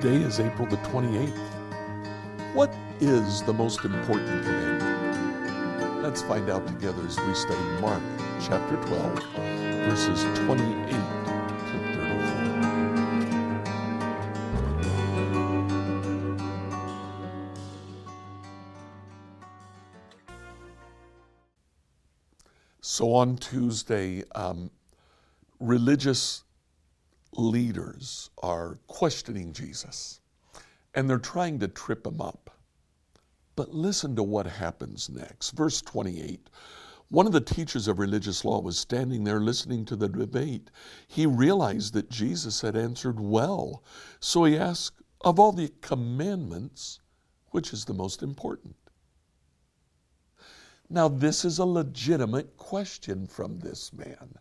Today is April the 28th. What is the most important commandment? Let's find out together as we study Mark chapter 12, verses 28 to 34. So on Tuesday, um, religious leaders are questioning Jesus and they're trying to trip him up. But listen to what happens next. Verse 28. One of the teachers of religious law was standing there listening to the debate. He realized that Jesus had answered well. So he asked, Of all the commandments, which is the most important? Now, this is a legitimate question from this man.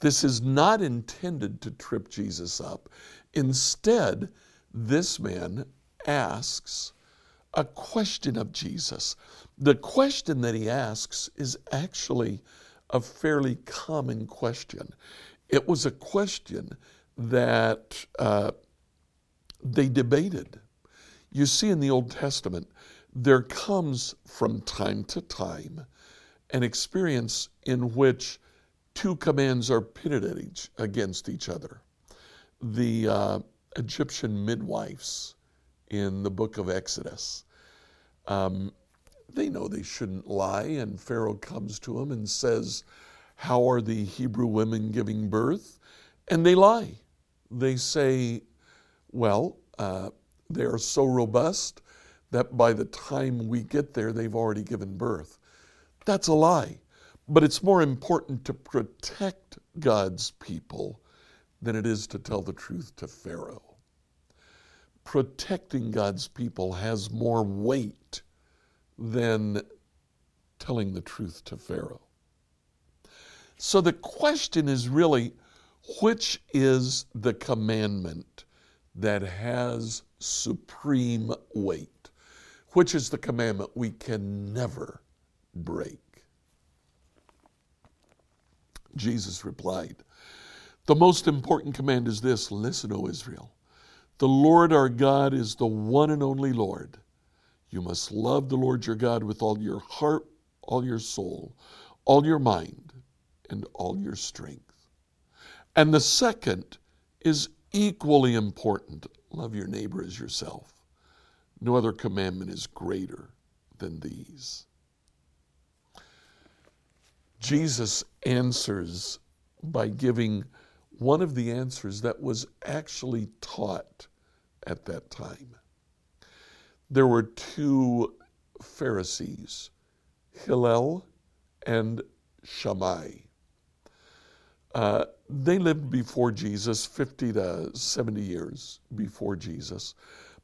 This is not intended to trip Jesus up. Instead, this man asks a question of Jesus. The question that he asks is actually a fairly common question. It was a question that uh, they debated. You see, in the Old Testament, there comes from time to time an experience in which two commands are pitted at each, against each other. The uh, Egyptian midwives in the book of Exodus, um, they know they shouldn't lie, and Pharaoh comes to them and says, How are the Hebrew women giving birth? And they lie. They say, Well, uh, they are so robust that by the time we get there, they've already given birth. That's a lie. But it's more important to protect God's people than it is to tell the truth to Pharaoh. Protecting God's people has more weight than telling the truth to Pharaoh. So the question is really which is the commandment that has supreme weight? Which is the commandment we can never break. Jesus replied, The most important command is this Listen, O Israel. The Lord our God is the one and only Lord. You must love the Lord your God with all your heart, all your soul, all your mind, and all your strength. And the second is equally important love your neighbor as yourself. No other commandment is greater than these. Jesus answers by giving one of the answers that was actually taught at that time. There were two Pharisees, Hillel and Shammai. Uh, they lived before Jesus, 50 to 70 years before Jesus.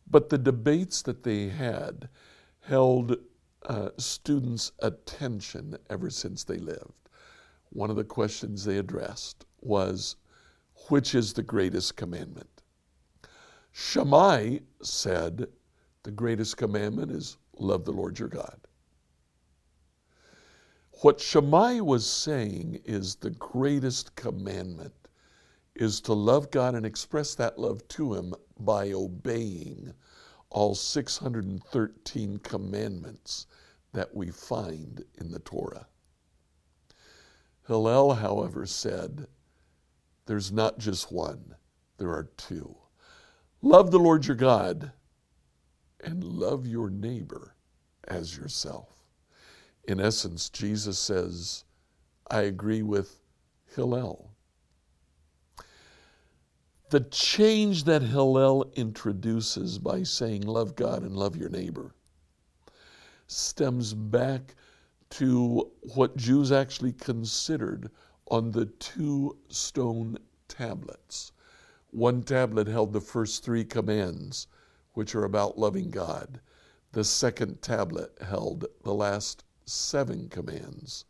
But the debates that they had held uh, students' attention ever since they lived. One of the questions they addressed was, Which is the greatest commandment? Shammai said, The greatest commandment is love the Lord your God. What Shammai was saying is the greatest commandment is to love God and express that love to Him by obeying all 613 commandments that we find in the Torah. Hillel, however, said, There's not just one, there are two. Love the Lord your God and love your neighbor as yourself. In essence, Jesus says, I agree with Hillel. The change that Hillel introduces by saying, Love God and love your neighbor, stems back to what Jews actually considered on the two stone tablets. One tablet held the first three commands, which are about loving God. The second tablet held the last seven commands,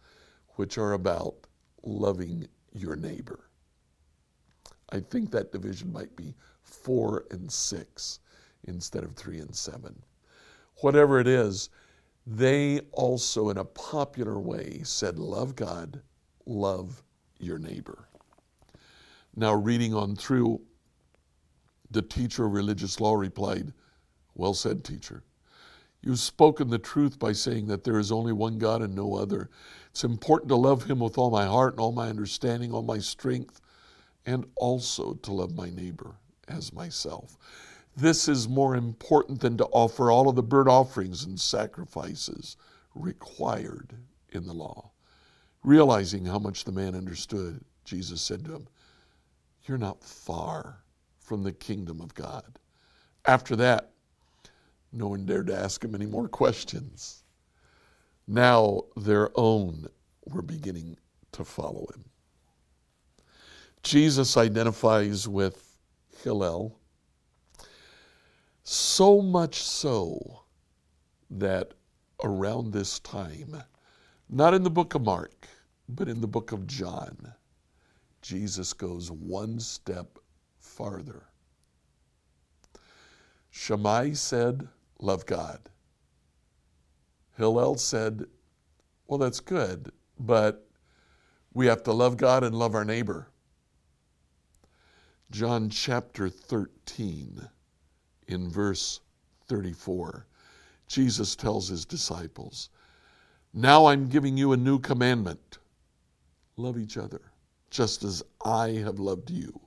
which are about loving your neighbor. I think that division might be four and six instead of three and seven. Whatever it is, they also, in a popular way, said, Love God, love your neighbor. Now, reading on through, The teacher of religious law replied, Well said, teacher. You've spoken the truth by saying that there is only one God and no other. It's important to love Him with all my heart and all my understanding, all my strength, and also to love my neighbor as myself. This is more important than to offer all of the burnt offerings and sacrifices required in the law. Realizing how much the man understood, Jesus said to him, You're not far from the kingdom of God. After that, no one dared to ask him any more questions. Now their own were beginning to follow him. Jesus identifies with Hillel so much so that around this time, not in the book of Mark, but in the book of John, Jesus goes one step farther. Shammai said, Love God. Hillel said, Well, that's good, but we have to love God and love our neighbor. John chapter 13, in verse 34, Jesus tells his disciples, Now I'm giving you a new commandment love each other, just as I have loved you.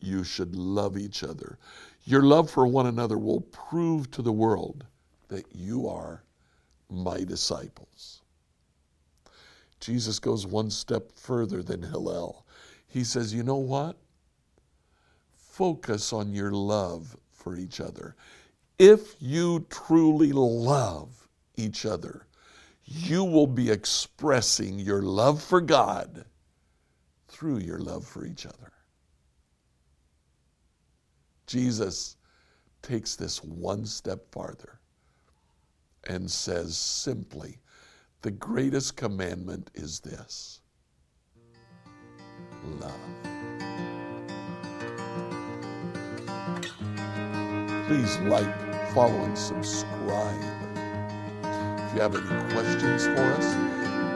You should love each other. Your love for one another will prove to the world that you are my disciples. Jesus goes one step further than Hillel. He says, You know what? Focus on your love for each other. If you truly love each other, you will be expressing your love for God through your love for each other. Jesus takes this one step farther and says simply, the greatest commandment is this love. Please like, follow, and subscribe. If you have any questions for us,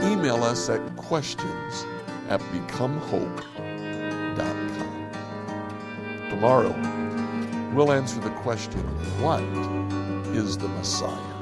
email us at questions at becomehope.com. Tomorrow, we'll answer the question what is the Messiah?